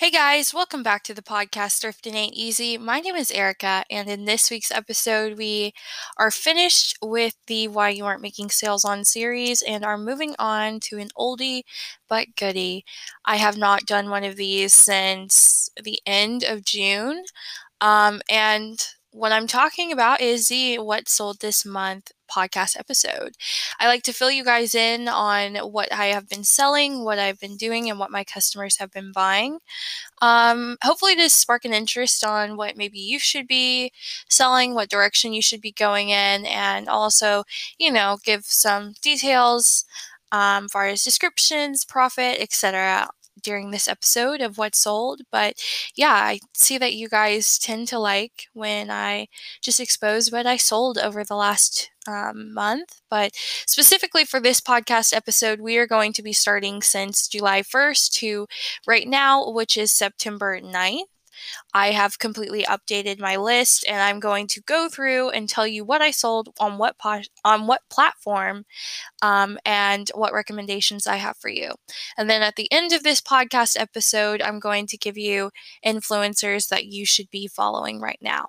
Hey guys, welcome back to the podcast Thrifting Ain't Easy. My name is Erica, and in this week's episode, we are finished with the Why You Aren't Making Sales on series and are moving on to an oldie but goodie. I have not done one of these since the end of June, um, and what I'm talking about is the What Sold This Month podcast episode. I like to fill you guys in on what I have been selling, what I've been doing, and what my customers have been buying. Um, hopefully, to spark an interest on what maybe you should be selling, what direction you should be going in, and also, you know, give some details um, as far as descriptions, profit, etc during this episode of what sold. But yeah, I see that you guys tend to like when I just expose what I sold over the last um, month. But specifically for this podcast episode, we are going to be starting since July 1st to right now, which is September 9th. I have completely updated my list and I'm going to go through and tell you what I sold on what po- on what platform um, and what recommendations I have for you. And then at the end of this podcast episode, I'm going to give you influencers that you should be following right now.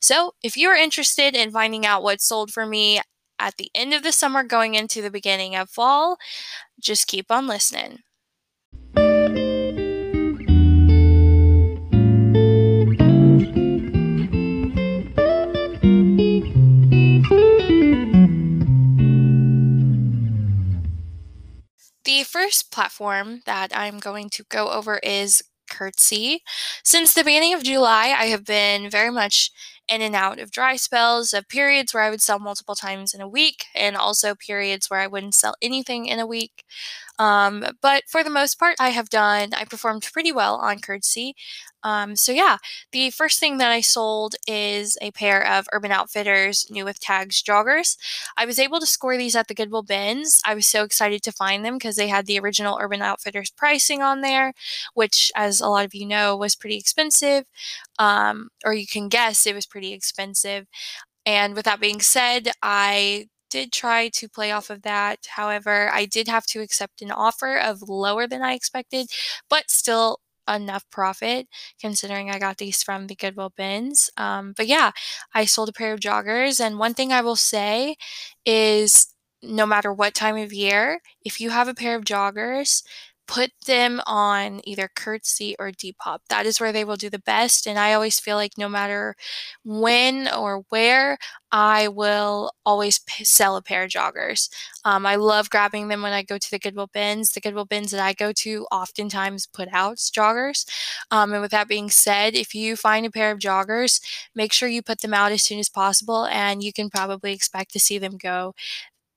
So, if you're interested in finding out what sold for me at the end of the summer going into the beginning of fall, just keep on listening. The first platform that I'm going to go over is Curtsy. Since the beginning of July, I have been very much in and out of dry spells, of periods where I would sell multiple times in a week, and also periods where I wouldn't sell anything in a week. Um, but for the most part, I have done, I performed pretty well on Curtsy. Um, so yeah, the first thing that I sold is a pair of Urban Outfitters new with tags joggers. I was able to score these at the Goodwill bins. I was so excited to find them because they had the original Urban Outfitters pricing on there, which, as a lot of you know, was pretty expensive. Um, or you can guess it was pretty expensive. And with that being said, I did try to play off of that. However, I did have to accept an offer of lower than I expected, but still enough profit considering I got these from the Goodwill bins. Um, but yeah, I sold a pair of joggers. And one thing I will say is no matter what time of year, if you have a pair of joggers, put them on either Curtsy or Depop. That is where they will do the best. And I always feel like no matter when or where, I will always p- sell a pair of joggers. Um, I love grabbing them when I go to the Goodwill bins. The Goodwill bins that I go to oftentimes put out joggers. Um, and with that being said, if you find a pair of joggers, make sure you put them out as soon as possible, and you can probably expect to see them go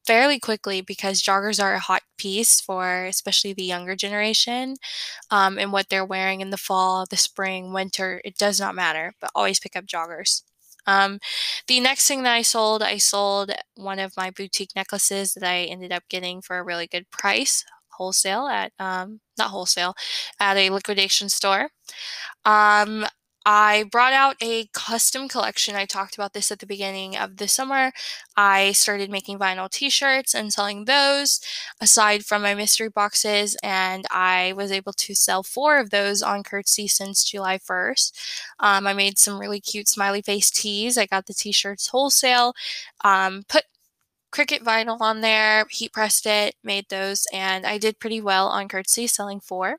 fairly quickly because joggers are a hot piece for especially the younger generation um, and what they're wearing in the fall, the spring, winter. It does not matter, but always pick up joggers. Um, the next thing that I sold, I sold one of my boutique necklaces that I ended up getting for a really good price, wholesale at um, not wholesale, at a liquidation store. Um, I brought out a custom collection. I talked about this at the beginning of the summer. I started making vinyl t shirts and selling those aside from my mystery boxes, and I was able to sell four of those on Curtsy since July 1st. Um, I made some really cute smiley face tees. I got the t shirts wholesale, um, put Cricut vinyl on there, heat pressed it, made those, and I did pretty well on Curtsy selling four.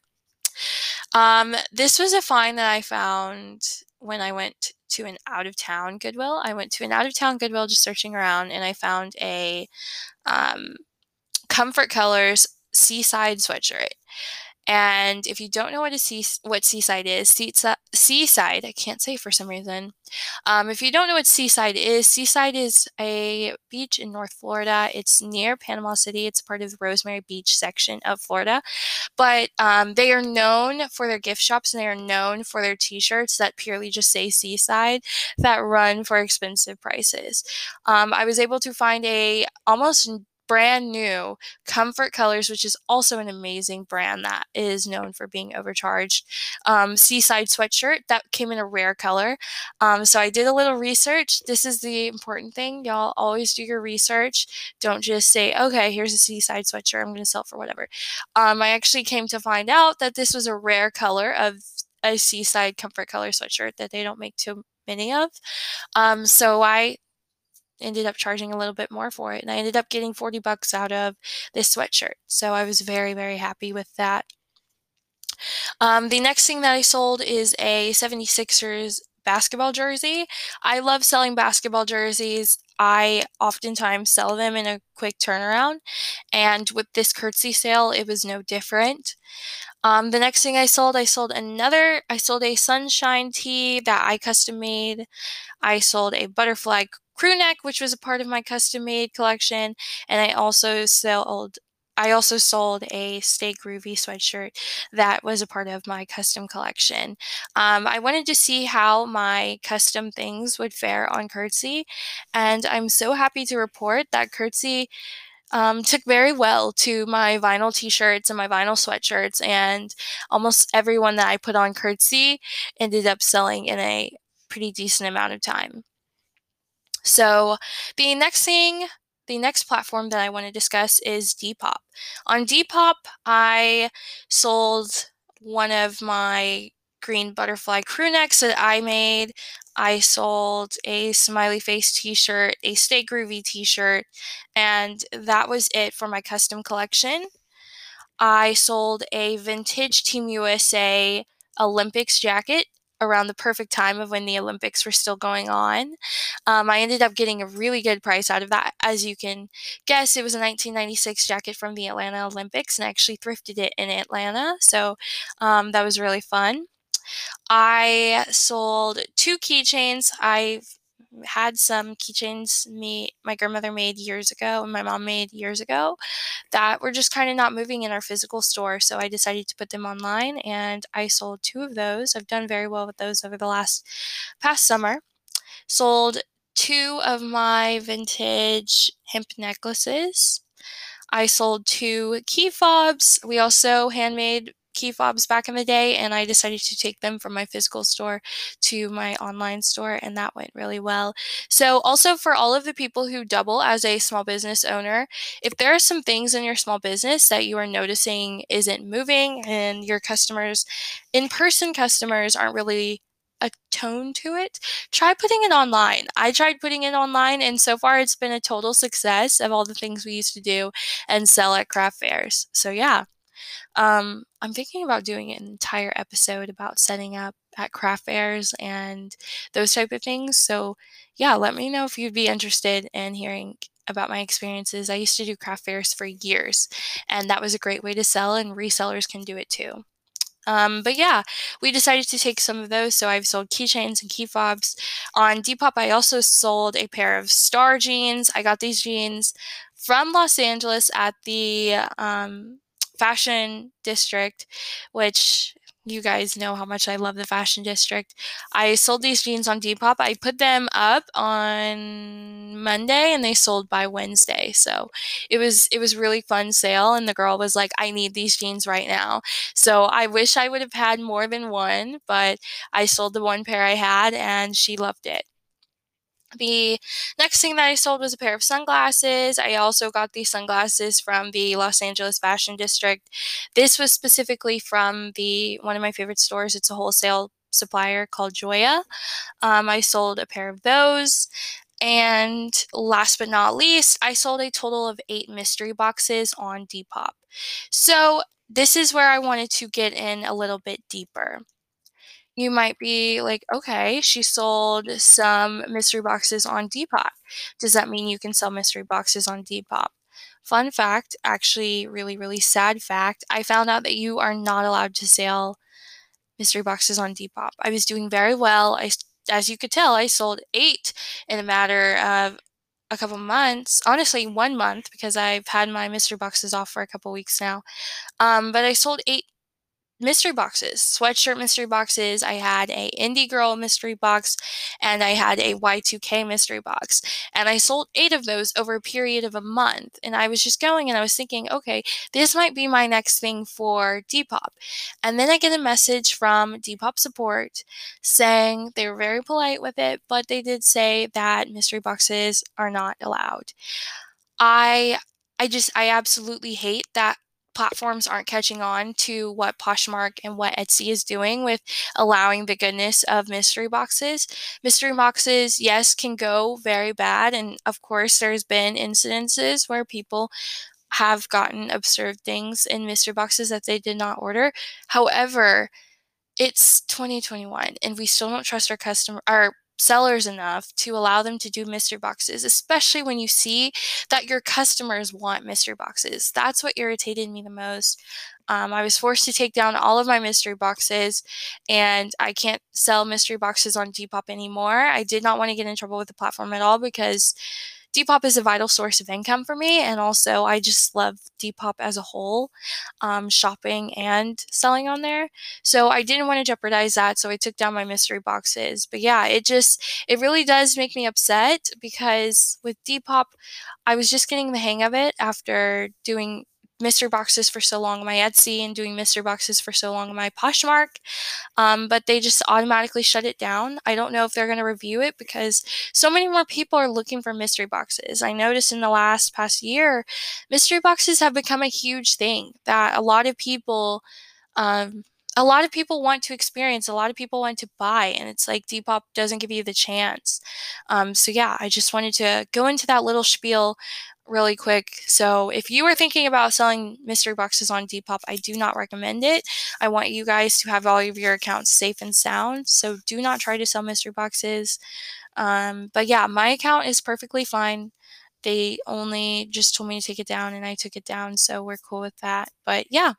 Um, this was a find that I found when I went to an out of town Goodwill. I went to an out of town Goodwill just searching around and I found a um, Comfort Colors Seaside sweatshirt. And if you don't know what a sea, what seaside is, seaside, I can't say for some reason. Um, if you don't know what seaside is, seaside is a beach in North Florida. It's near Panama City. It's part of the Rosemary Beach section of Florida. But um, they are known for their gift shops and they are known for their t-shirts that purely just say seaside that run for expensive prices. Um, I was able to find a almost brand new Comfort Colors, which is also an amazing brand that is known for being overcharged. Um, Seaside sweatshirt that came in a rare color. Um, so I did a little research. This is the important thing. Y'all always do your research. Don't just say, okay, here's a Seaside sweatshirt. I'm going to sell for whatever. Um, I actually came to find out that this was a rare color of a seaside comfort color sweatshirt that they don't make too many of. Um, so I ended up charging a little bit more for it and I ended up getting 40 bucks out of this sweatshirt. So I was very, very happy with that. Um, the next thing that I sold is a 76ers basketball jersey. I love selling basketball jerseys. I oftentimes sell them in a quick turnaround. And with this curtsy sale, it was no different. Um, the next thing I sold, I sold another, I sold a sunshine tee that I custom made. I sold a butterfly crew neck, which was a part of my custom made collection. And I also sold I also sold a Stay Groovy sweatshirt that was a part of my custom collection. Um, I wanted to see how my custom things would fare on Curtsy, and I'm so happy to report that Curtsy um, took very well to my vinyl t-shirts and my vinyl sweatshirts and almost everyone that I put on Curtsy ended up selling in a pretty decent amount of time. So the next thing the next platform that I want to discuss is Depop. On Depop, I sold one of my green butterfly crew necks that I made. I sold a smiley face t shirt, a Stay Groovy t shirt, and that was it for my custom collection. I sold a vintage Team USA Olympics jacket around the perfect time of when the Olympics were still going on. Um, I ended up getting a really good price out of that. As you can guess, it was a 1996 jacket from the Atlanta Olympics, and I actually thrifted it in Atlanta. So um, that was really fun. I sold two keychains. I've had some keychains me my grandmother made years ago and my mom made years ago that were just kind of not moving in our physical store so i decided to put them online and i sold two of those. I've done very well with those over the last past summer. Sold two of my vintage hemp necklaces. I sold two key fobs. We also handmade key fobs back in the day and I decided to take them from my physical store to my online store and that went really well. So also for all of the people who double as a small business owner, if there are some things in your small business that you are noticing isn't moving and your customers, in-person customers aren't really attuned to it, try putting it online. I tried putting it online, and so far it's been a total success of all the things we used to do and sell at craft fairs. So, yeah, um, I'm thinking about doing an entire episode about setting up at craft fairs and those type of things. So, yeah, let me know if you'd be interested in hearing about my experiences. I used to do craft fairs for years, and that was a great way to sell, and resellers can do it too. Um, but yeah, we decided to take some of those. So I've sold keychains and key fobs. On Depop, I also sold a pair of star jeans. I got these jeans from Los Angeles at the um, fashion district, which you guys know how much I love the fashion district. I sold these jeans on Depop. I put them up on Monday and they sold by Wednesday. So it was it was really fun sale and the girl was like, I need these jeans right now. So I wish I would have had more than one, but I sold the one pair I had and she loved it. The next thing that I sold was a pair of sunglasses. I also got these sunglasses from the Los Angeles Fashion District. This was specifically from the one of my favorite stores. It's a wholesale supplier called Joya. Um, I sold a pair of those. And last but not least, I sold a total of eight mystery boxes on Depop. So this is where I wanted to get in a little bit deeper you might be like, okay, she sold some mystery boxes on Depop. Does that mean you can sell mystery boxes on Depop? Fun fact, actually, really, really sad fact, I found out that you are not allowed to sell mystery boxes on Depop. I was doing very well. I, as you could tell, I sold eight in a matter of a couple months. Honestly, one month because I've had my mystery boxes off for a couple weeks now. Um, but I sold eight mystery boxes, sweatshirt mystery boxes. I had a indie girl mystery box and I had a Y2K mystery box. And I sold eight of those over a period of a month. And I was just going and I was thinking, okay, this might be my next thing for Depop. And then I get a message from Depop support saying they were very polite with it, but they did say that mystery boxes are not allowed. I I just I absolutely hate that platforms aren't catching on to what Poshmark and what Etsy is doing with allowing the goodness of mystery boxes. Mystery boxes, yes, can go very bad. And of course, there's been incidences where people have gotten absurd things in mystery boxes that they did not order. However, it's 2021 and we still don't trust our customer our sellers enough to allow them to do mystery boxes, especially when you see that your customers want mystery boxes. That's what irritated me the most. Um, I was forced to take down all of my mystery boxes, and I can't sell mystery boxes on Depop anymore. I did not want to get in trouble with the platform at all because Depop is a vital source of income for me. And also, I just love Depop as a whole, um, shopping and selling on there. So I didn't want to jeopardize that. So I took down my mystery boxes. But yeah, it just, it really does make me upset because with Depop, I was just getting the hang of it after doing mystery boxes for so long on my Etsy and doing mystery boxes for so long on my Poshmark, um, but they just automatically shut it down. I don't know if they're going to review it because so many more people are looking for mystery boxes. I noticed in the last past year, mystery boxes have become a huge thing that a lot of people um, a lot of people want to experience, a lot of people want to buy, and it's like Depop doesn't give you the chance. Um, so, yeah, I just wanted to go into that little spiel really quick. So, if you are thinking about selling mystery boxes on Depop, I do not recommend it. I want you guys to have all of your accounts safe and sound. So, do not try to sell mystery boxes. Um, but yeah, my account is perfectly fine. They only just told me to take it down, and I took it down. So, we're cool with that. But yeah.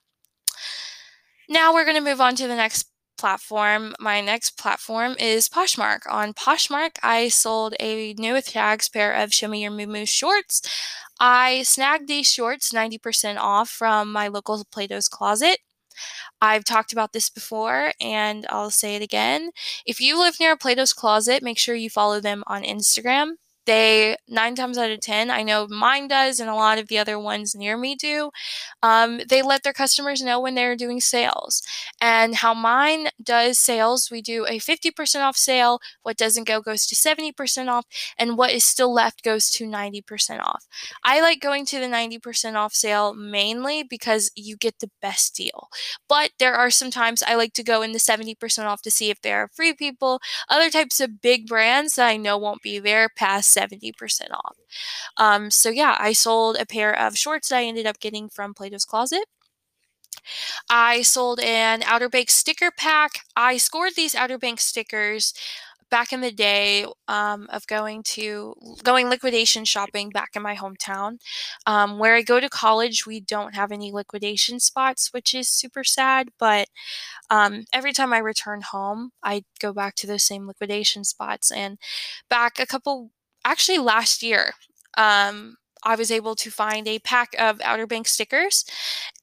Now we're going to move on to the next platform. My next platform is Poshmark. On Poshmark, I sold a new with tags pair of Show Me Your Mumu shorts. I snagged these shorts 90% off from my local Plato's Closet. I've talked about this before and I'll say it again. If you live near a Plato's Closet, make sure you follow them on Instagram they nine times out of ten i know mine does and a lot of the other ones near me do um, they let their customers know when they're doing sales. And how mine does sales we do a 50% off sale what doesn't go goes to 70% off and what is still left goes to 90% off. I like going to the 90% off sale mainly because you get the best deal. But there are some times i like to go in the 70% off to see if there are free people. Other types of big brands that i know won't be there past 70% off. Um, so yeah, I sold a pair of shorts that I ended up getting from Plato's Closet. I sold an Outer Banks sticker pack. I scored these Outer Banks stickers back in the day um, of going to going liquidation shopping back in my hometown um, where i go to college we don't have any liquidation spots which is super sad but um, every time i return home i go back to those same liquidation spots and back a couple actually last year, um, I was able to find a pack of Outer Banks stickers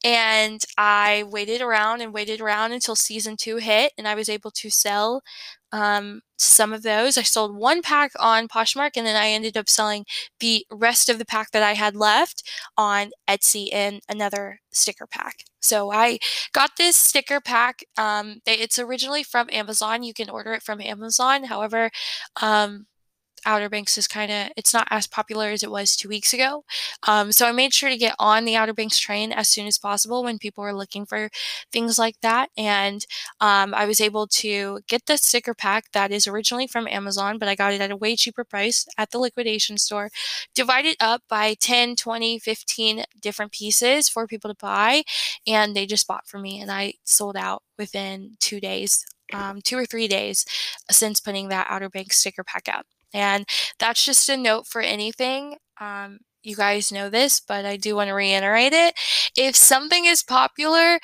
and I waited around and waited around until season two hit and I was able to sell um, some of those. I sold one pack on Poshmark and then I ended up selling the rest of the pack that I had left on Etsy in another sticker pack. So I got this sticker pack. Um, it's originally from Amazon. You can order it from Amazon. However, um, Outer Banks is kind of it's not as popular as it was two weeks ago. Um, so I made sure to get on the Outer Banks train as soon as possible when people were looking for things like that, and um, I was able to get the sticker pack that is originally from Amazon, but I got it at a way cheaper price at the liquidation store. Divided up by 10, 20, 15 different pieces for people to buy, and they just bought for me, and I sold out within two days. Um, two or three days since putting that Outer Banks sticker pack out. And that's just a note for anything. Um, you guys know this, but I do want to reiterate it. If something is popular,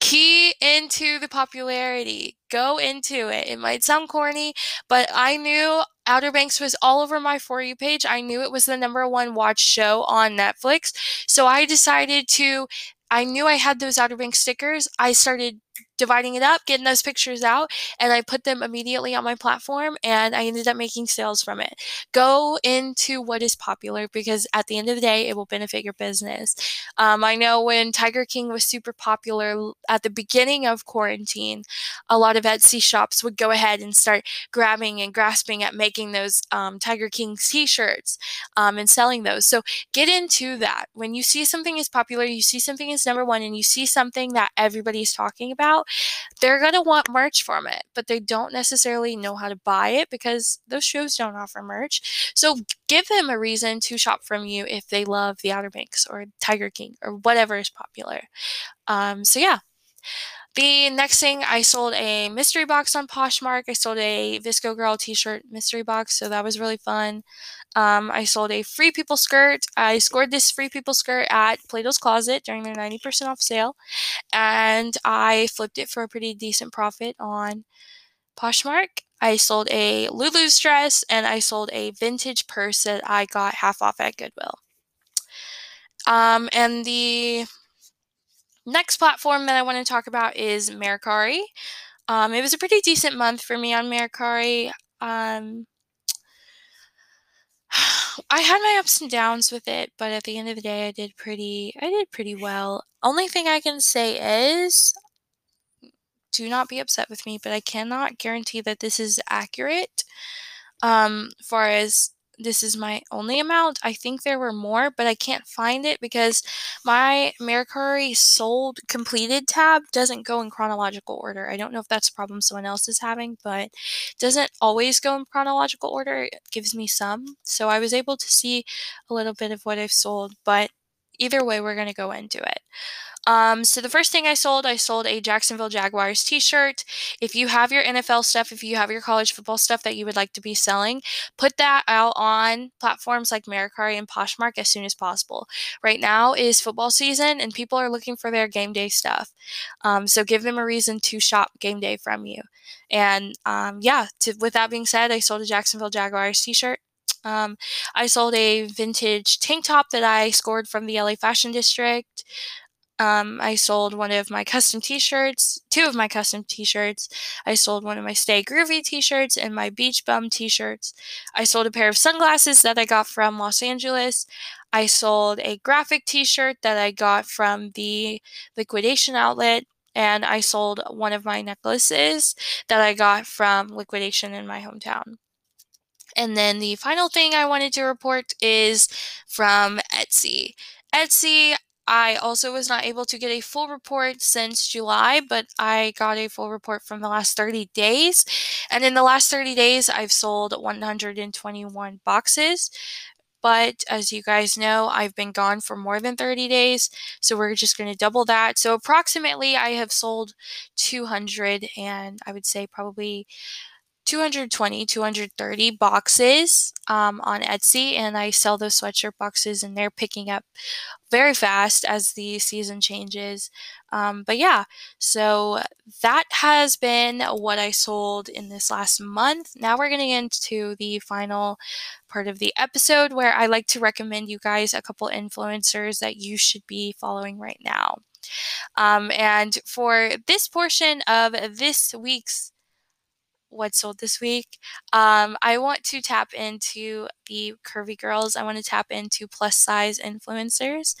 key into the popularity. Go into it. It might sound corny, but I knew Outer Banks was all over my For You page. I knew it was the number one watch show on Netflix. So I decided to, I knew I had those Outer Banks stickers. I started dividing it up, getting those pictures out, and I put them immediately on my platform and I ended up making sales from it. Go into what is popular because at the end of the day, it will benefit your business. Um, I know when Tiger King was super popular at the beginning of quarantine, a lot of Etsy shops would go ahead and start grabbing and grasping at making those um, Tiger King t shirts um, and selling those. So get into that. When you see something is popular, you see something is number one, and you see something that everybody's talking about, they're going to want merch from it, but they don't necessarily know how to buy it because those shows don't offer merch. So give them a reason to shop from you if they love the Outer Banks or Tiger King or whatever is popular. Um, so yeah. The next thing, I sold a mystery box on Poshmark. I sold a VSCO Girl t-shirt mystery box, so that was really fun. Um, I sold a Free People skirt. I scored this Free People skirt at Plato's Closet during their 90% off sale, and I flipped it for a pretty decent profit on Poshmark. I sold a Lulu's dress, and I sold a vintage purse that I got half off at Goodwill. Um, and the next platform that I want to talk about is Mercari. Um, it was a pretty decent month for me on Mercari. Um, I had my ups and downs with it, but at the end of the day, I did pretty. I did pretty well. Only thing I can say is, do not be upset with me, but I cannot guarantee that this is accurate. Um, far as this is my only amount. I think there were more, but I can't find it because my Mercari sold completed tab doesn't go in chronological order. I don't know if that's a problem someone else is having, but doesn't always go in chronological order. It gives me some. So I was able to see a little bit of what I've sold, but either way, we're going to go into it. Um, so the first thing I sold, I sold a Jacksonville Jaguars t-shirt. If you have your NFL stuff, if you have your college football stuff that you would like to be selling, put that out on platforms like Mercari and Poshmark as soon as possible. Right now is football season and people are looking for their game day stuff. Um, so give them a reason to shop game day from you. And um, yeah, to, with that being said, I sold a Jacksonville Jaguars t-shirt. Um, I sold a vintage tank top that I scored from the LA Fashion District. Um, I sold one of my custom t-shirts, two of my custom t-shirts. I sold one of my Stay Groovy t-shirts and my Beach Bum t-shirts. I sold a pair of sunglasses that I got from Los Angeles. I sold a graphic t-shirt that I got from the liquidation outlet. And I sold one of my necklaces that I got from liquidation in my hometown. And then the final thing I wanted to report is from Etsy. Etsy, I also was not able to get a full report since July, but I got a full report from the last 30 days. And in the last 30 days, I've sold 121 boxes. But as you guys know, I've been gone for more than 30 days, so we're just going to double that. So approximately, I have sold 200, and I would say probably 220, 230 boxes um, on Etsy, and I sell those sweatshirt boxes, and they're picking up very fast as the season changes. Um, but yeah, so that has been what I sold in this last month. Now we're getting into the final part of the episode where I like to recommend you guys a couple influencers that you should be following right now. Um, and for this portion of this week's what sold this week. Um, I want to tap into the curvy girls. I want to tap into plus size influencers.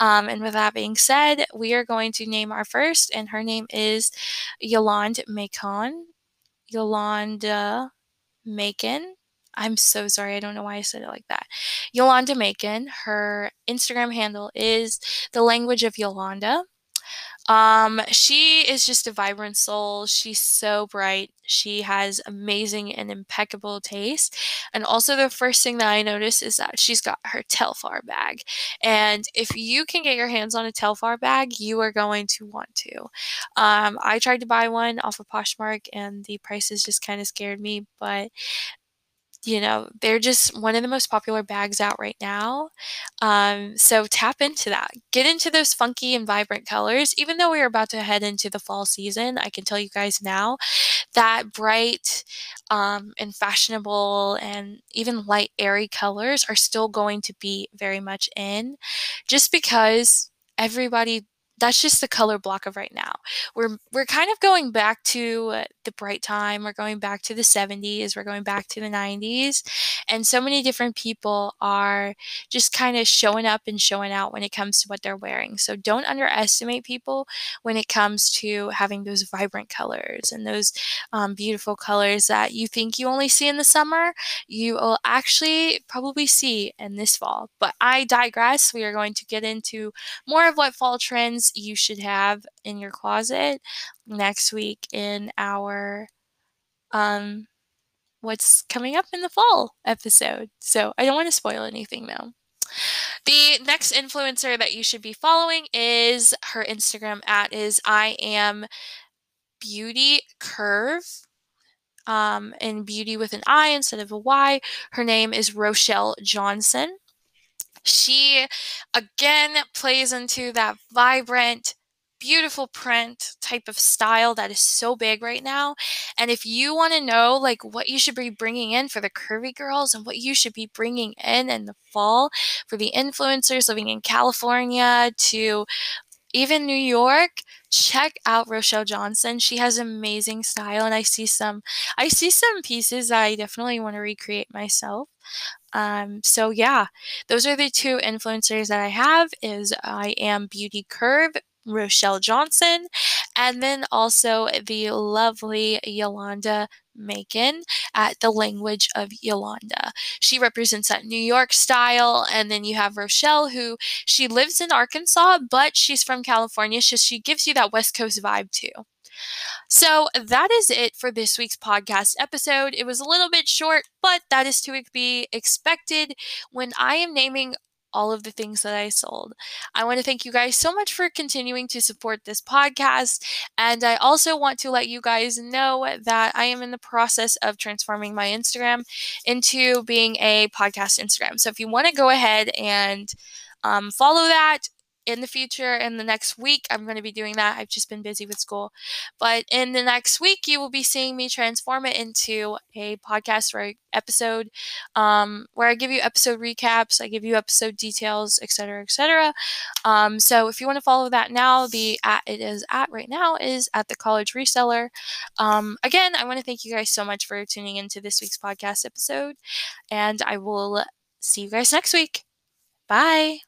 Um, and with that being said, we are going to name our first, and her name is Yolande Macon. Yolanda Macon. I'm so sorry. I don't know why I said it like that. Yolanda Macon. Her Instagram handle is the language of Yolanda. Um, she is just a vibrant soul. She's so bright. She has amazing and impeccable taste. And also, the first thing that I notice is that she's got her Telfar bag. And if you can get your hands on a Telfar bag, you are going to want to. Um, I tried to buy one off of Poshmark, and the prices just kind of scared me. But you know, they're just one of the most popular bags out right now. Um, so tap into that. Get into those funky and vibrant colors. Even though we're about to head into the fall season, I can tell you guys now that bright um, and fashionable and even light, airy colors are still going to be very much in just because everybody that's just the color block of right now. We're we're kind of going back to uh, the bright time. We're going back to the 70s. We're going back to the 90s. And so many different people are just kind of showing up and showing out when it comes to what they're wearing. So don't underestimate people when it comes to having those vibrant colors and those um, beautiful colors that you think you only see in the summer. You will actually probably see in this fall. But I digress. We are going to get into more of what fall trends you should have in your closet next week in our um what's coming up in the fall episode. So I don't want to spoil anything though. The next influencer that you should be following is her Instagram at is I am beauty curve. Um, and beauty with an I instead of a Y. Her name is Rochelle Johnson. She again plays into that vibrant, beautiful print type of style that is so big right now. And if you want to know like what you should be bringing in for the curvy girls and what you should be bringing in in the fall for the influencers living in California to even New York, check out Rochelle Johnson. She has amazing style and I see some I see some pieces I definitely want to recreate myself. Um, so yeah, those are the two influencers that I have is I am Beauty Curve, Rochelle Johnson, and then also the lovely Yolanda Macon at the language of Yolanda. She represents that New York style, and then you have Rochelle, who she lives in Arkansas, but she's from California, so she gives you that West Coast vibe too. So that is it for this week's podcast episode. It was a little bit short, but that is to be expected when I am naming all of the things that I sold. I want to thank you guys so much for continuing to support this podcast. And I also want to let you guys know that I am in the process of transforming my Instagram into being a podcast Instagram. So if you want to go ahead and um, follow that, in the future in the next week i'm going to be doing that i've just been busy with school but in the next week you will be seeing me transform it into a podcast or episode um, where i give you episode recaps i give you episode details etc etc um, so if you want to follow that now the at it is at right now is at the college reseller um, again i want to thank you guys so much for tuning into this week's podcast episode and i will see you guys next week. Bye